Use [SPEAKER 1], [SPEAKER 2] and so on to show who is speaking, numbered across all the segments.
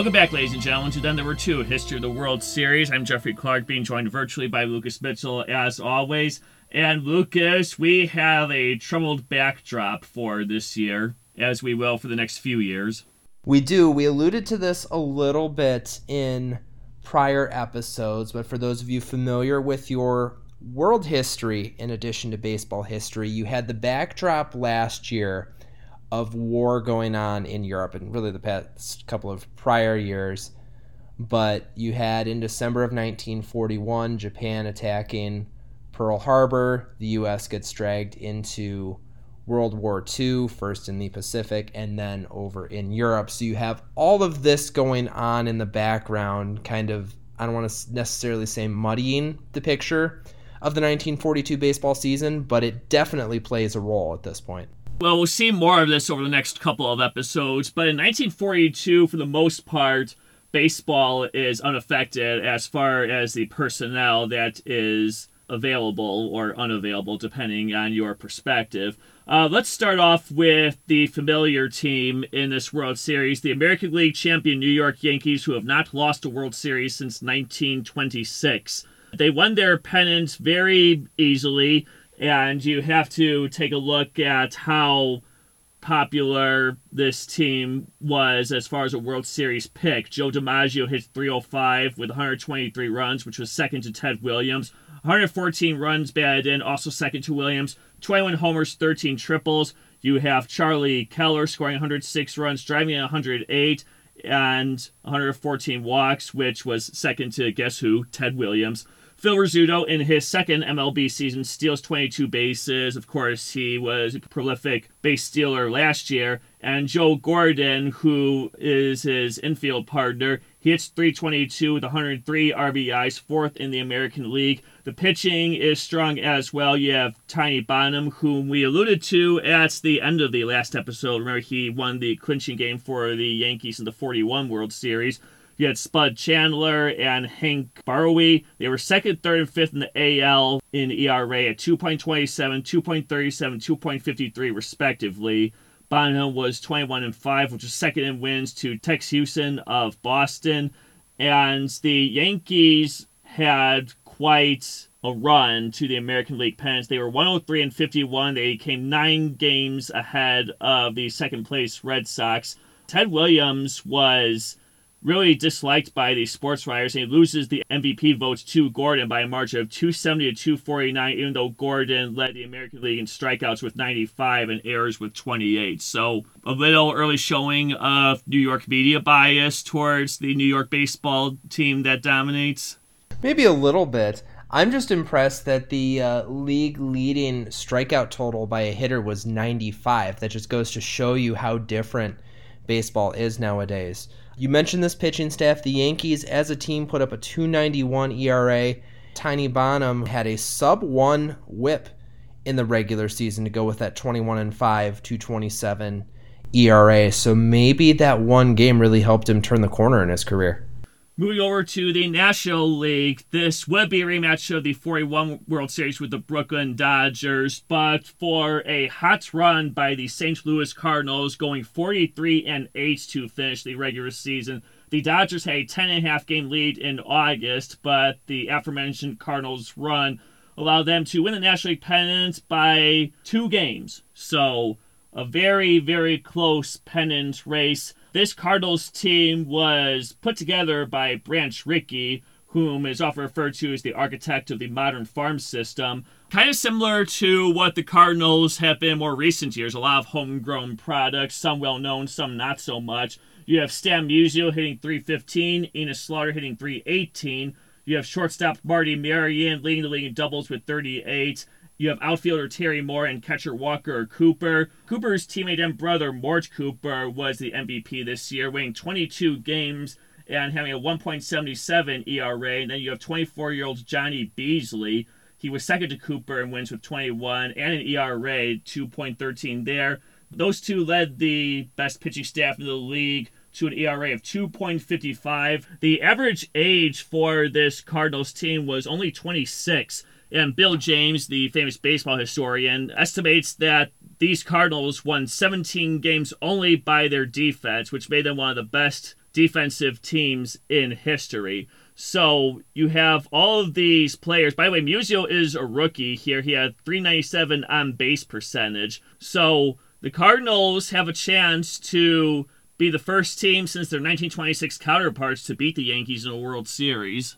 [SPEAKER 1] Welcome back, ladies and gentlemen, to Then There Were Two, History of the World Series. I'm Jeffrey Clark, being joined virtually by Lucas Mitchell, as always. And Lucas, we have a troubled backdrop for this year, as we will for the next few years.
[SPEAKER 2] We do. We alluded to this a little bit in prior episodes, but for those of you familiar with your world history in addition to baseball history, you had the backdrop last year of war going on in Europe and really the past couple of prior years. But you had in December of 1941 Japan attacking Pearl Harbor. The U.S. gets dragged into World War II, first in the Pacific and then over in Europe. So you have all of this going on in the background, kind of, I don't want to necessarily say muddying the picture of the 1942 baseball season, but it definitely plays a role at this point.
[SPEAKER 1] Well, we'll see more of this over the next couple of episodes, but in 1942, for the most part, baseball is unaffected as far as the personnel that is available or unavailable, depending on your perspective. Uh, let's start off with the familiar team in this World Series, the American League champion New York Yankees, who have not lost a World Series since 1926. They won their pennant very easily and you have to take a look at how popular this team was as far as a World Series pick. Joe DiMaggio hit 305 with 123 runs, which was second to Ted Williams. 114 runs batted in, also second to Williams. 21 homers, 13 triples. You have Charlie Keller scoring 106 runs, driving in 108, and 114 walks, which was second to guess who? Ted Williams. Phil Rizzuto, in his second MLB season, steals 22 bases. Of course, he was a prolific base stealer last year. And Joe Gordon, who is his infield partner, he hits 322 with 103 RBIs, fourth in the American League. The pitching is strong as well. You have Tiny Bonham, whom we alluded to at the end of the last episode. Remember, he won the clinching game for the Yankees in the 41 World Series. You had Spud Chandler and Hank Borowy. They were second, third, and fifth in the AL in ERA at 2.27, 2.37, 2.53, respectively. Bonham was 21 and 5, which was second in wins to Tex Hughson of Boston. And the Yankees had quite a run to the American League pennants. They were 103 and 51. They came nine games ahead of the second place Red Sox. Ted Williams was really disliked by the sports writers, and he loses the MVP votes to Gordon by a margin of 270 to 249, even though Gordon led the American League in strikeouts with 95 and errors with 28. So a little early showing of New York media bias towards the New York baseball team that dominates.
[SPEAKER 2] Maybe a little bit. I'm just impressed that the uh, league leading strikeout total by a hitter was 95. That just goes to show you how different baseball is nowadays. You mentioned this pitching staff. The Yankees, as a team, put up a 291 ERA. Tiny Bonham had a sub one whip in the regular season to go with that 21 and 5, 227 ERA. So maybe that one game really helped him turn the corner in his career.
[SPEAKER 1] Moving over to the National League, this would be a rematch of the 41 World Series with the Brooklyn Dodgers, but for a hot run by the St. Louis Cardinals, going 43 and 8 to finish the regular season. The Dodgers had a 10 and a half game lead in August, but the aforementioned Cardinals run allowed them to win the National League pennant by two games. So, a very, very close pennant race. This Cardinals team was put together by Branch Rickey, whom is often referred to as the architect of the modern farm system. Kind of similar to what the Cardinals have been more recent years. A lot of homegrown products, some well known, some not so much. You have Stan Musial hitting 315, Enos Slaughter hitting 318. You have shortstop Marty Marion leading the league in doubles with 38. You have outfielder Terry Moore and catcher Walker Cooper. Cooper's teammate and brother, Mort Cooper, was the MVP this year, winning 22 games and having a 1.77 ERA. And then you have 24 year old Johnny Beazley. He was second to Cooper and wins with 21 and an ERA 2.13 there. Those two led the best pitching staff in the league to an ERA of 2.55. The average age for this Cardinals team was only 26. And Bill James, the famous baseball historian, estimates that these Cardinals won 17 games only by their defense, which made them one of the best defensive teams in history. So you have all of these players. By the way, Musial is a rookie here. He had 397 on base percentage. So the Cardinals have a chance to be the first team since their 1926 counterparts to beat the Yankees in a World Series.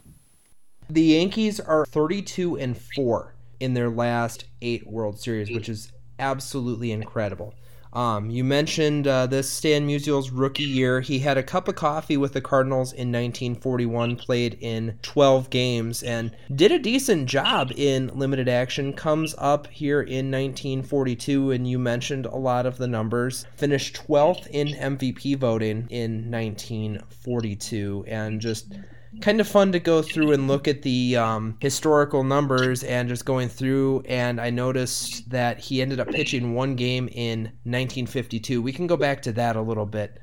[SPEAKER 2] The Yankees are 32 and 4 in their last 8 World Series, which is absolutely incredible. Um, you mentioned uh, this Stan Musial's rookie year. He had a cup of coffee with the Cardinals in 1941, played in 12 games, and did a decent job in limited action. Comes up here in 1942, and you mentioned a lot of the numbers. Finished 12th in MVP voting in 1942, and just kind of fun to go through and look at the um, historical numbers and just going through. And I noticed that he ended up pitching one game in 1952. We can go back to that a little bit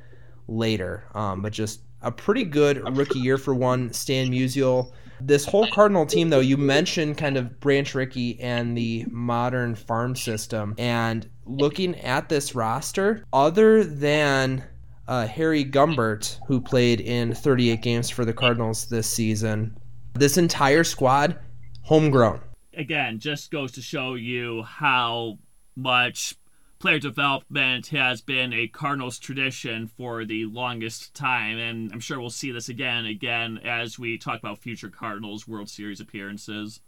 [SPEAKER 2] later, um, but just a pretty good rookie year for one. Stan Musial. This whole Cardinal team, though, you mentioned kind of Branch Rickey and the modern farm system. And looking at this roster, other than uh, Harry Gumbert, who played in 38 games for the Cardinals this season. This entire squad, homegrown.
[SPEAKER 1] Again, just goes to show you how much player development has been a Cardinals tradition for the longest time, and I'm sure we'll see this again again as we talk about future Cardinals World Series appearances.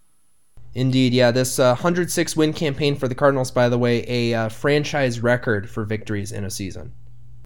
[SPEAKER 2] Indeed, yeah. This uh, 106 win campaign for the Cardinals, by the way, a uh, franchise record for victories in a season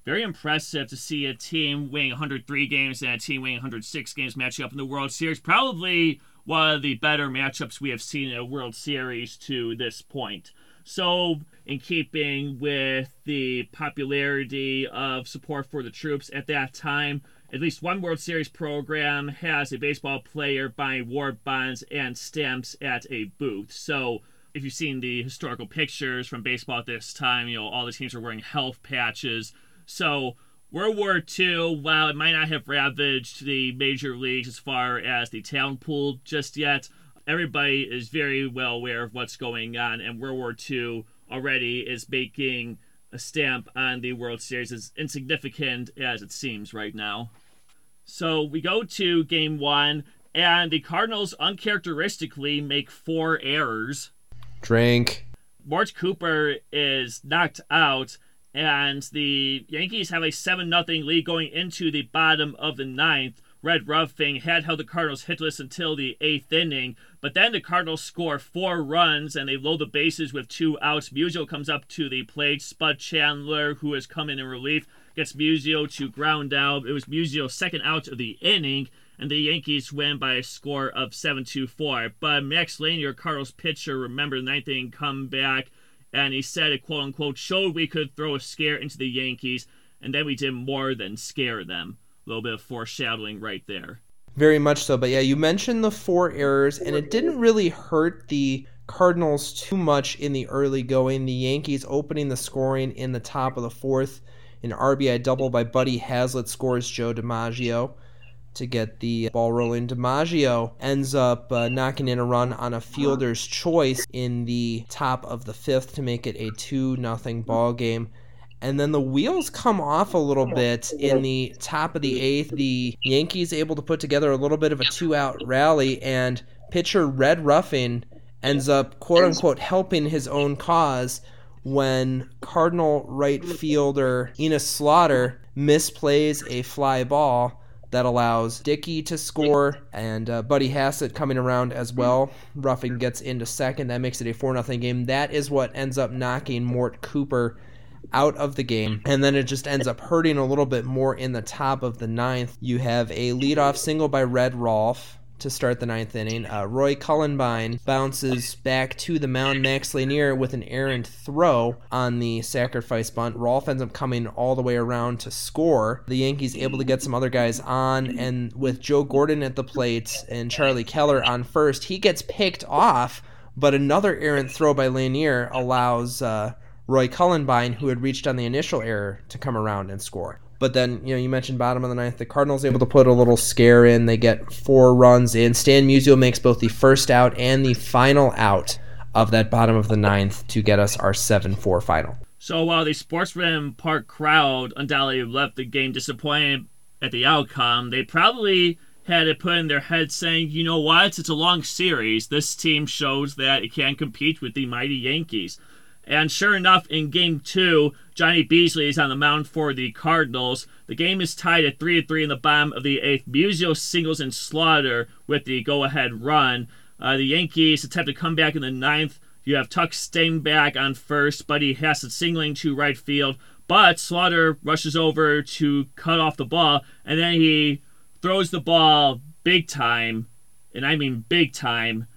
[SPEAKER 1] very impressive to see a team winning 103 games and a team winning 106 games matching up in the World Series. Probably one of the better matchups we have seen in a World Series to this point. So, in keeping with the popularity of support for the troops at that time, at least one World Series program has a baseball player buying war bonds and stamps at a booth. So, if you've seen the historical pictures from baseball at this time, you know, all the teams are wearing health patches so World War II, while it might not have ravaged the major leagues as far as the talent pool just yet, everybody is very well aware of what's going on, and World War II already is making a stamp on the World Series as insignificant as it seems right now. So we go to game one, and the Cardinals uncharacteristically make four errors.
[SPEAKER 2] Drink.
[SPEAKER 1] Mort Cooper is knocked out, and the Yankees have a 7 0 lead going into the bottom of the ninth. Red Ruffing had held the Cardinals hitless until the eighth inning, but then the Cardinals score four runs and they load the bases with two outs. Musial comes up to the plate. Spud Chandler, who has come in in relief, gets Musial to ground out. It was Musial's second out of the inning, and the Yankees win by a score of 7 2 4. But Max Lanier, Cardinals pitcher, remember the ninth inning comeback and he said it quote unquote showed we could throw a scare into the Yankees, and then we did more than scare them. A little bit of foreshadowing right there.
[SPEAKER 2] Very much so, but yeah, you mentioned the four errors, and it didn't really hurt the Cardinals too much in the early going. The Yankees opening the scoring in the top of the fourth. An RBI double by Buddy Hassett scores Joe DiMaggio to get the ball rolling. DiMaggio ends up uh, knocking in a run on a fielder's choice in the top of the fifth to make it a 2 nothing ball game. And then the wheels come off a little bit in the top of the eighth. The Yankees able to put together a little bit of a two out rally, and pitcher Red Ruffing ends up quote unquote helping his own cause when Cardinal right fielder Enos Slaughter misplays a fly ball that allows Dickey to score and uh, Buddy Hassett coming around as well. Ruffing gets into second. That makes it a 4 0 game. That is what ends up knocking Mort Cooper out of the game. And then it just ends up hurting a little bit more in the top of the ninth. You have a leadoff single by Red Rolfe to start the ninth inning. Uh, Roy Cullenbine bounces back to the mound. Max Lanier with an errant throw on the sacrifice bunt. Rolfe ends up coming all the way around to score. The Yankees able to get some other guys on, and with Joe Gordon at the plate and Charlie Keller on first, he gets picked off. But another errant throw by Lanier allows uh, Roy Cullenbine, who had reached on the initial error, to come around and score. But then, you know, you mentioned bottom of the ninth. The Cardinals able to put a little scare in. They get four runs in. Stan Musial makes both the first out and the final out of that bottom of the ninth to get us our 7 4 final.
[SPEAKER 1] So while the Sportsman Park crowd undoubtedly left the game disappointed at the outcome. They probably had it put in their head saying, you know what, it's a long series. This team shows that it can compete with the mighty Yankees. And sure enough, in game two, Johnny Beazley is on the mound for the Cardinals. The game is tied at 3 3 in the bottom of the eighth. Musial singles and Slaughter with the go ahead run. Uh, the Yankees attempt to come back in the ninth. You have Tuck Stainback on first, Buddy Hassett singling to right field. But Slaughter rushes over to cut off the ball, and then he throws the ball big time, and I mean big time,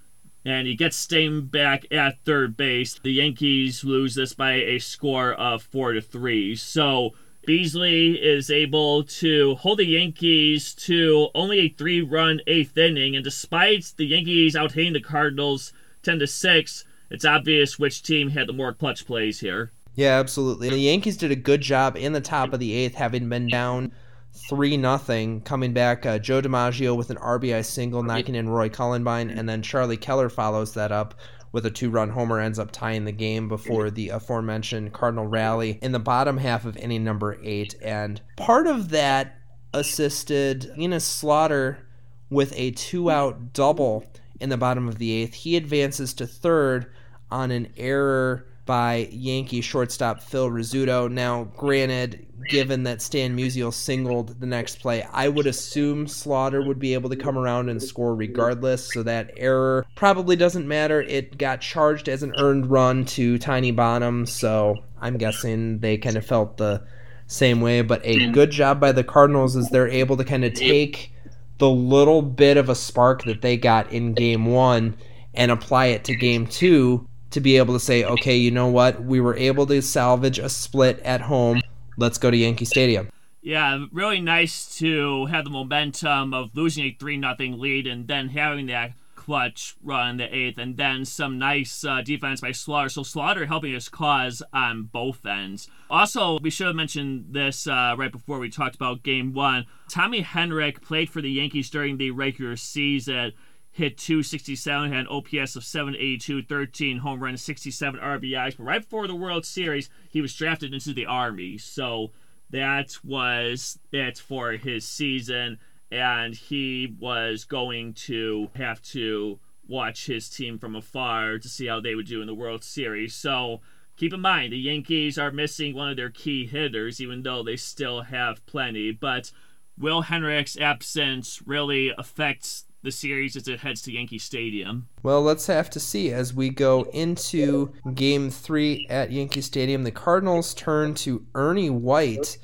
[SPEAKER 1] and he gets Stainback at third base. The Yankees lose this by a score of four to three. So Beazley is able to hold the Yankees to only a three-run eighth inning, and despite the Yankees outhitting the Cardinals ten to six, it's obvious which team had the more clutch plays here.
[SPEAKER 2] Yeah, absolutely. The Yankees did a good job in the top of the eighth, having been down three nothing. Coming back, uh, Joe DiMaggio with an RBI single, knocking in Roy Cullenbine, and then Charlie Keller follows that up with a two-run homer, ends up tying the game before the aforementioned Cardinal rally in the bottom half of inning number eight. And part of that assisted Enos Slaughter with a two-out double in the bottom of the eighth. He advances to third on an error by Yankee shortstop Phil Rizzuto. Now, granted, given that Stan Musial singled the next play, I would assume Slaughter would be able to come around and score regardless, so that error probably doesn't matter. It got charged as an earned run to Tiny Bonham, so I'm guessing they kind of felt the same way. But a good job by the Cardinals is they're able to kind of take the little bit of a spark that they got in game one and apply it to game two to be able to say, okay, you know what? We were able to salvage a split at home. Let's go to Yankee Stadium.
[SPEAKER 1] Yeah, really nice to have the momentum of losing a 3 nothing lead and then having that clutch run in the eighth, and then some nice uh, defense by Slaughter. So Slaughter helping his cause on both ends. Also, we should have mentioned this uh, right before we talked about Game One. Tommy Henrich played for the Yankees during the regular season hit 267, had an OPS of 782, 13 home runs, 67 RBIs. But right before the World Series, he was drafted into the Army. So that was it for his season. And he was going to have to watch his team from afar to see how they would do in the World Series. So keep in mind, the Yankees are missing one of their key hitters, even though they still have plenty. But Will Henrich's absence really affects the series as it heads to Yankee Stadium.
[SPEAKER 2] Well, let's have to see as we go into game three at Yankee Stadium. The Cardinals turn to Ernie White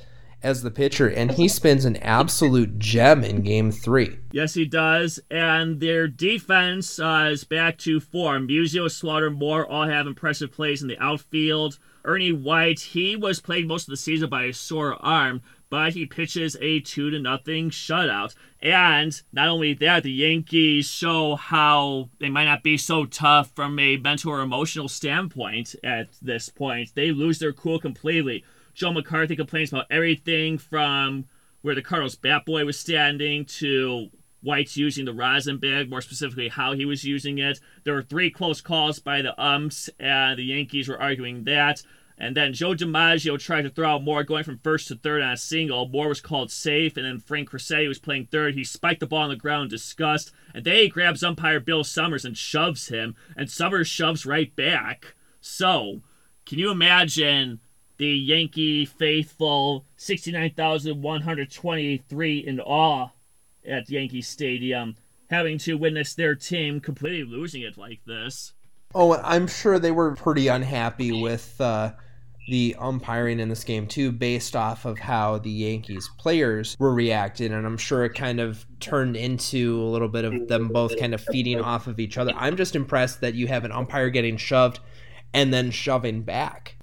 [SPEAKER 2] as the pitcher, and he spins an absolute gem in game three.
[SPEAKER 1] Yes, he does. And their defense uh, is back to form. Musial, Slaughter, Moore all have impressive plays in the outfield. Ernie White, he was played most of the season by a sore arm, but he pitches a two to nothing shutout. And not only that, the Yankees show how they might not be so tough from a mental or emotional standpoint at this point. They lose their cool completely. Joe McCarthy complains about everything from where the Cardinals bat boy was standing to White's using the rosin bag, more specifically how he was using it. There were three close calls by the umps, and the Yankees were arguing that. And then Joe DiMaggio tried to throw out Moore going from first to third on a single. Moore was called safe, and then Frank Crosetti was playing third. He spiked the ball on the ground in disgust, and then he grabs umpire Bill Summers and shoves him, and Summers shoves right back. So, can you imagine the Yankee faithful 69,123 in awe at Yankee Stadium having to witness their team completely losing it like this?
[SPEAKER 2] Oh, I'm sure they were pretty unhappy with uh, the umpiring in this game too, based off of how the Yankees players were reacting, and I'm sure it kind of turned into a little bit of them both kind of feeding off of each other. I'm just impressed that you have an umpire getting shoved and then shoving back.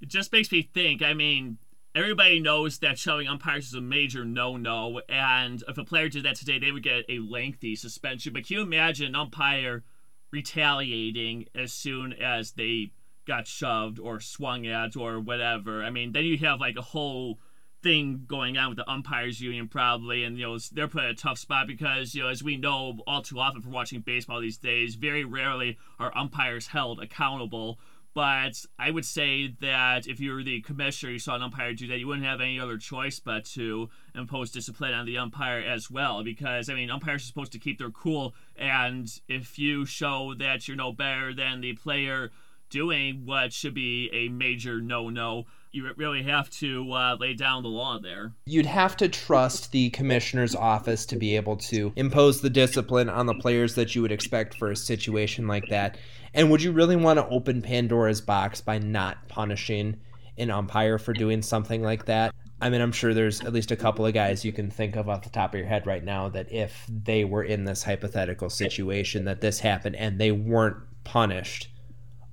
[SPEAKER 1] It just makes me think. I mean, everybody knows that shoving umpires is a major no-no, and if a player did that today, they would get a lengthy suspension. But can you imagine an umpire retaliating as soon as they got shoved or swung at or whatever. I mean, then you have like a whole thing going on with the umpires union probably and you know they're put in a tough spot because you know as we know all too often from watching baseball these days very rarely are umpires held accountable But I would say that if you were the commissioner, you saw an umpire do that, you wouldn't have any other choice but to impose discipline on the umpire as well. Because, I mean, umpires are supposed to keep their cool. And if you show that you're no better than the player doing what should be a major no no, you really have to uh, lay down the law there.
[SPEAKER 2] You'd have to trust the commissioner's office to be able to impose the discipline on the players that you would expect for a situation like that. And would you really want to open Pandora's box by not punishing an umpire for doing something like that? I mean, I'm sure there's at least a couple of guys you can think of off the top of your head right now that if they were in this hypothetical situation that this happened and they weren't punished,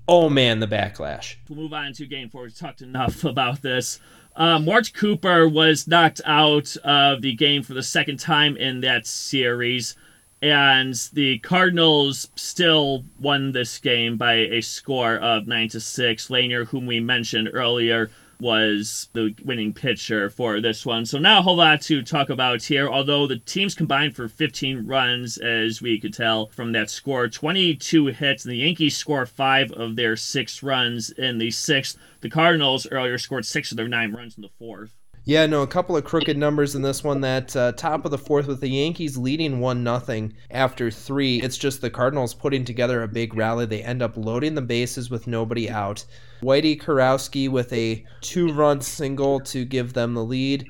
[SPEAKER 2] oh man, the backlash.
[SPEAKER 1] We'll move on to game four. We've talked enough about this. Uh, Mort Cooper was knocked out of the game for the second time in that series, and the Cardinals still won this game by a score of nine to six. Lanier, whom we mentioned earlier, was the winning pitcher for this one. So now a whole lot to talk about here. Although the teams combined for 15 runs, as we could tell from that score, 22 hits, and the Yankees score five of their six runs in the sixth. The Cardinals earlier scored six of their nine runs in the fourth.
[SPEAKER 2] Yeah, no, a couple of crooked numbers in this one. That uh, top of the fourth with the Yankees leading one nothing after three. It's just the Cardinals putting together a big rally. They end up loading the bases with nobody out. Whitey Kurowski with a two-run single to give them the lead.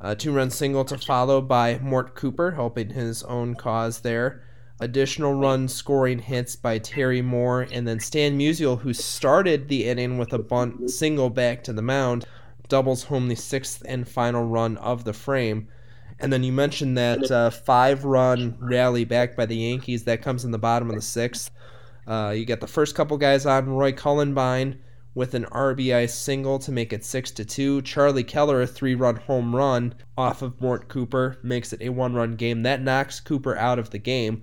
[SPEAKER 2] A two-run single to follow by Mort Cooper, helping his own cause there. Additional run scoring hits by Terry Moore, and then Stan Musial, who started the inning with a bunt single back to the mound doubles home the sixth and final run of the frame. And then you mentioned that uh, five run rally back by the Yankees that comes in the bottom of the sixth. Uh, you get the first couple guys on Roy Cullenbine with an RBI single to make it six to two. Charlie Keller a three run home run off of Mort Cooper makes it a one run game. That knocks Cooper out of the game.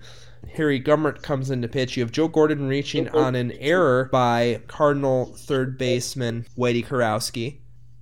[SPEAKER 2] Harry Gumbert comes into pitch. You have Joe Gordon reaching on an error by Cardinal third baseman Whitey Kurowski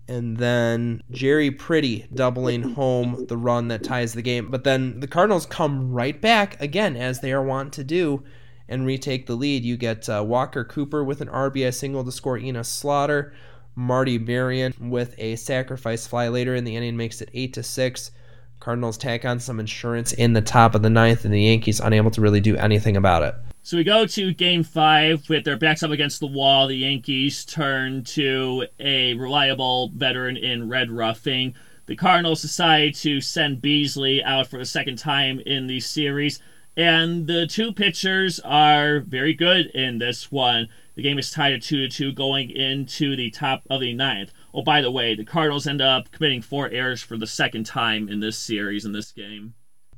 [SPEAKER 2] and then Jerry Priddy doubling home the run that ties the game. But then the Cardinals come right back again, as they are wont to do, and retake the lead. You get uh, Walker Cooper with an RBI single to score Enos Slaughter. Marty Marion with a sacrifice fly later in the inning makes it eight to six. Cardinals tack on some insurance in the top of the ninth, and the Yankees unable to really do anything about it.
[SPEAKER 1] So we go to game five with their backs up against the wall. The Yankees turn to a reliable veteran in Red Ruffing. The Cardinals decide to send Beazley out for the second time in the series. And the two pitchers are very good in this one. The game is tied at 2 to 2 going into the top of the ninth. Oh, by the way, the Cardinals end up committing four errors for the second time in this series, in this game.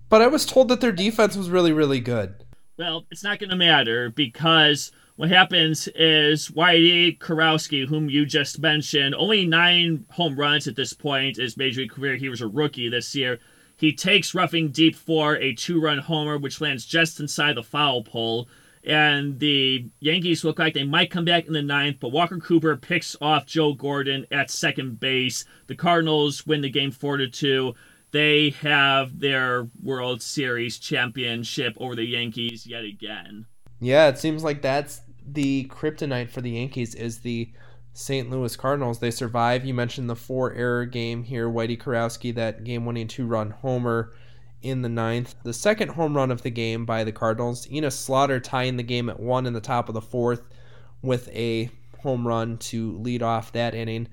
[SPEAKER 2] But I was told that their defense was really, really good.
[SPEAKER 1] Well, it's not going to matter because what happens is Whitey Kurowski, whom you just mentioned, only nine home runs at this point in his major league career. He was a rookie this year. He takes Ruffing deep for a two run homer, which lands just inside the foul pole. And the Yankees look like they might come back in the ninth, but Walker Cooper picks off Joe Gordon at second base. The Cardinals win the game 4 to 2 they have their World Series championship over the Yankees yet again.
[SPEAKER 2] Yeah, it seems like that's the kryptonite for the Yankees is the St. Louis Cardinals. They survive. You mentioned the four error game here. Whitey Kurowski, that game winning two run homer in the ninth. The second home run of the game by the Cardinals. Enos Slaughter tying the game at one in the top of the fourth with a home run to lead off that inning.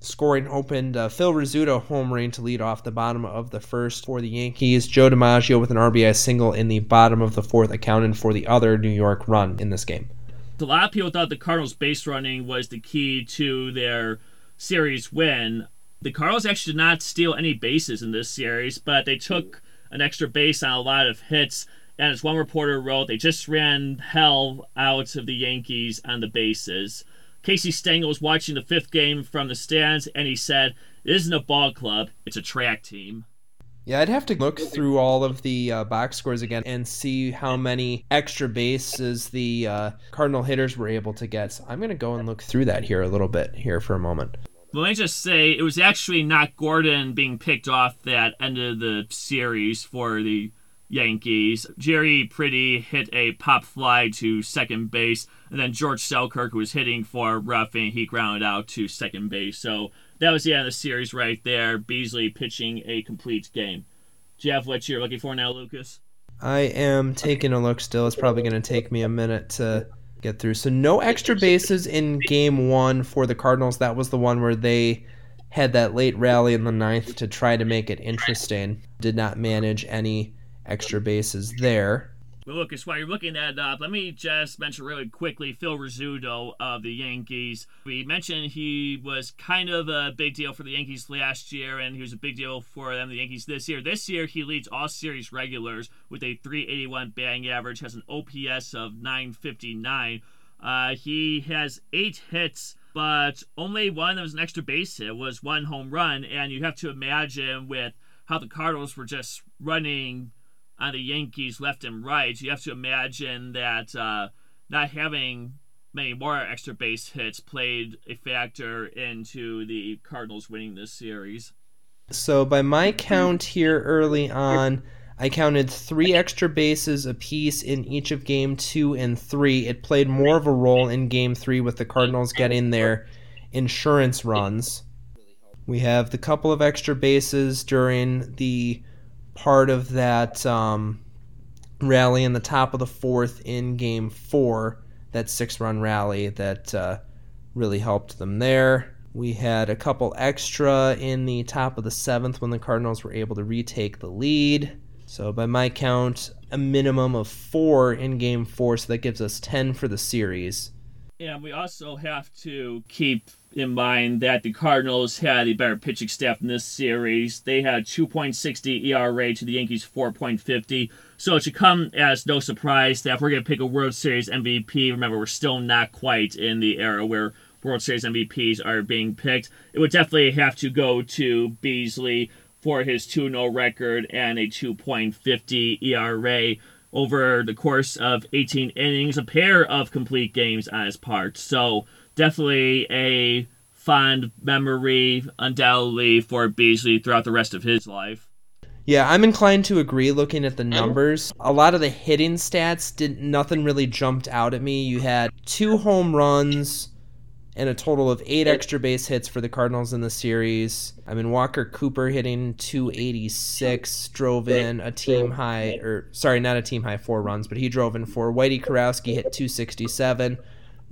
[SPEAKER 2] Scoring opened uh, Phil Rizzuto home run to lead off the bottom of the first for the Yankees. Joe DiMaggio with an RBI single in the bottom of the fourth, accounted for the other New York run in this game.
[SPEAKER 1] A lot of people thought the Cardinals' base running was the key to their series win. The Cardinals actually did not steal any bases in this series, but they took an extra base on a lot of hits. And as one reporter wrote, they just ran hell out of the Yankees on the bases. Casey Stengel was watching the fifth game from the stands, and he said, It isn't a ball club, it's a track team.
[SPEAKER 2] Yeah, I'd have to look through all of the uh, box scores again and see how many extra bases the uh, Cardinal hitters were able to get. So I'm going to go and look through that here a little bit here for a moment.
[SPEAKER 1] Let me just say, it was actually not Gordon being picked off that ended the series for the Yankees. Jerry Priddy hit a pop fly to second base, and then George Selkirk, was hitting for Ruffing, he grounded out to second base. So that was the end of the series right there. Beazley pitching a complete game. Have what you're looking for now, Lucas?
[SPEAKER 2] I am taking a look still. It's probably going to take me a minute to get through. So no extra bases in game one for the Cardinals. That was the one where they had that late rally in the ninth to try to make it interesting. Did not manage any extra bases there.
[SPEAKER 1] Well, Lucas, while you're looking that up, let me just mention really quickly Phil Rizzuto of the Yankees. We mentioned he was kind of a big deal for the Yankees last year, and he was a big deal for them, the Yankees, this year. This year, he leads all series regulars with a 381 batting average, has an OPS of 959. Uh, he has eight hits, but only one that was an extra base hit was one home run, and you have to imagine with how the Cardinals were just running on the Yankees left and right, you have to imagine that uh, not having many more extra base hits played a factor into the Cardinals winning this series.
[SPEAKER 2] So, by my count here early on, I counted three extra bases apiece in each of game two and three. It played more of a role in game three with the Cardinals getting their insurance runs. We have the couple of extra bases during the part of that um, rally in the top of the fourth in game four, that six run rally that uh, really helped them there. We had a couple extra in the top of the seventh when the Cardinals were able to retake the lead. So, by my count, a minimum of four in game four, so that gives us 10 for the series.
[SPEAKER 1] And we also have to keep in mind that the Cardinals had a better pitching staff in this series. They had 2.60 ERA to the Yankees 4.50. So it should come as no surprise that if we're going to pick a World Series MVP, remember, we're still not quite in the era where World Series MVPs are being picked. It would definitely have to go to Beazley for his 2 0 record and a 2.50 ERA over the course of 18 innings, a pair of complete games on his part. So definitely a fond memory, undoubtedly, for Beazley throughout the rest of his life.
[SPEAKER 2] Yeah, I'm inclined to agree looking at the numbers. A lot of the hitting stats did nothing really jumped out at me. You had two home runs, and a total of eight extra base hits for the Cardinals in the series. I mean, Walker Cooper hitting 286 drove in a team high, or sorry, not a team high, four runs, but he drove in four. Whitey Kurowski hit 267,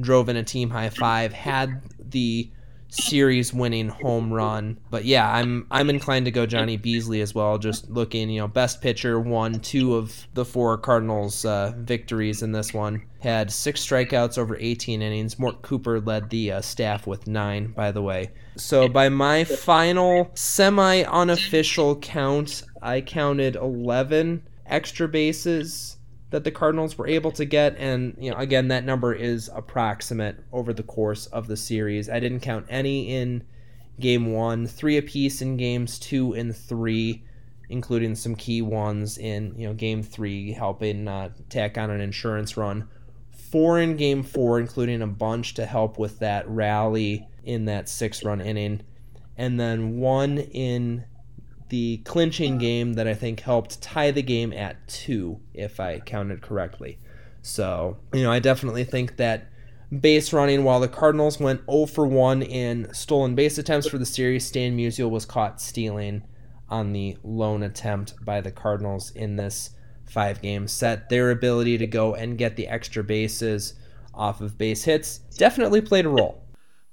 [SPEAKER 2] drove in a team high five, had the series winning home run. But yeah, I'm I'm inclined to go Johnny Beazley as well. Just looking, you know, best pitcher, won two of the four Cardinals uh, victories in this one. Had six strikeouts over 18 innings. Mort Cooper led the uh, staff with nine, by the way. So by my final semi unofficial count, I counted 11 extra bases that the Cardinals were able to get. And, you know, again, that number is approximate over the course of the series. I didn't count any in game one, three apiece in games two and three, including some key ones in, you know, game three, helping uh, tack on an insurance run. Four in game four, including a bunch to help with that rally in that six run inning. And then one in the clinching game that I think helped tie the game at two, if I counted correctly. So, you know, I definitely think that base running, while the Cardinals went 0 for 1 in stolen base attempts for the series, Stan Musial was caught stealing on the lone attempt by the Cardinals in this five game set. Their ability to go and get the extra bases off of base hits definitely played a role.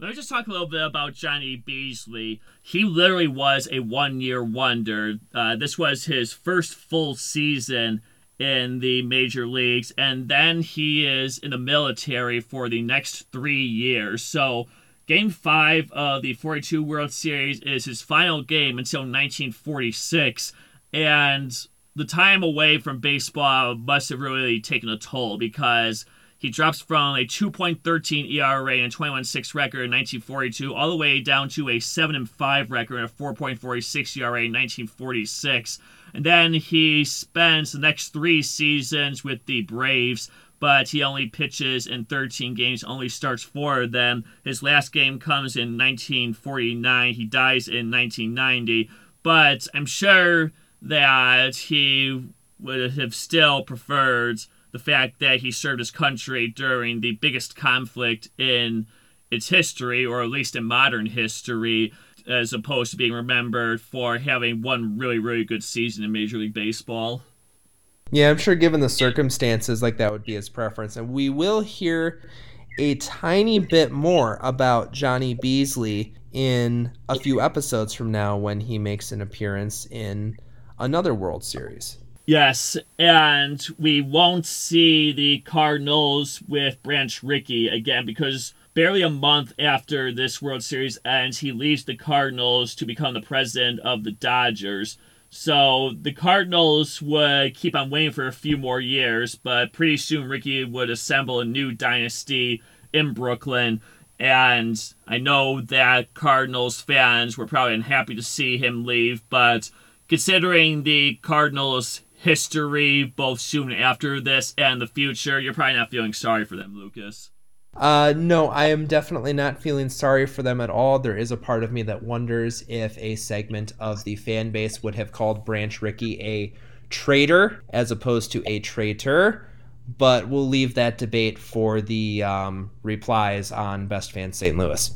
[SPEAKER 1] Let me just talk a little bit about Johnny Beazley. He literally was a one year wonder. Uh, this was his first full season in the major leagues, and then he is in the military for the next three years. So, game five of the 42 World Series is his final game until 1946, and the time away from baseball must have really taken a toll because he drops from a 2.13 ERA and 21.6 record in 1942 all the way down to a 7 5 record and a 4.46 ERA in 1946. And then he spends the next three seasons with the Braves, but he only pitches in 13 games, only starts four of them. His last game comes in 1949. He dies in 1990. But I'm sure that he would have still preferred the fact that he served his country during the biggest conflict in its history, or at least in modern history, as opposed to being remembered for having one really, really good season in Major League Baseball.
[SPEAKER 2] Yeah, I'm sure given the circumstances, like that would be his preference. And we will hear a tiny bit more about Johnny Beazley in a few episodes from now when he makes an appearance in another World Series.
[SPEAKER 1] Yes, and we won't see the Cardinals with Branch Rickey again because barely a month after this World Series ends, he leaves the Cardinals to become the president of the Dodgers. So the Cardinals would keep on waiting for a few more years, but pretty soon Rickey would assemble a new dynasty in Brooklyn. And I know that Cardinals fans were probably unhappy to see him leave, but considering the Cardinals' history both soon after this and the future, you're probably not feeling sorry for them, Lucas.
[SPEAKER 2] Uh, no, I am definitely not feeling sorry for them at all. There is a part of me that wonders if a segment of the fan base would have called Branch Rickey a traitor as opposed to a traitor, but we'll leave that debate for the um, replies on Best Fan St. Louis.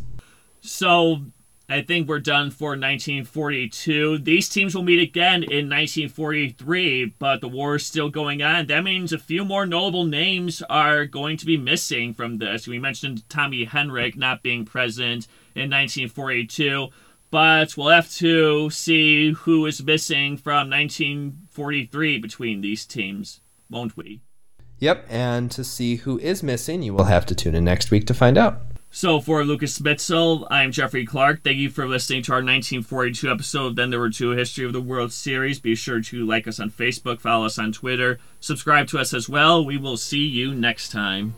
[SPEAKER 1] So I think we're done for 1942. These teams will meet again in 1943, but the war is still going on. That means a few more notable names are going to be missing from this. We mentioned Tommy Henrich not being present in 1942, but we'll have to see who is missing from 1943 between these teams, won't we?
[SPEAKER 2] Yep, and to see who is missing, you will have to tune in next week to find out.
[SPEAKER 1] So for Lucas Spitzel, I'm Jeffrey Clark. Thank you for listening to our 1942 episode of Then There Were Two History of the World Series. Be sure to like us on Facebook, follow us on Twitter, subscribe to us as well. We will see you next time.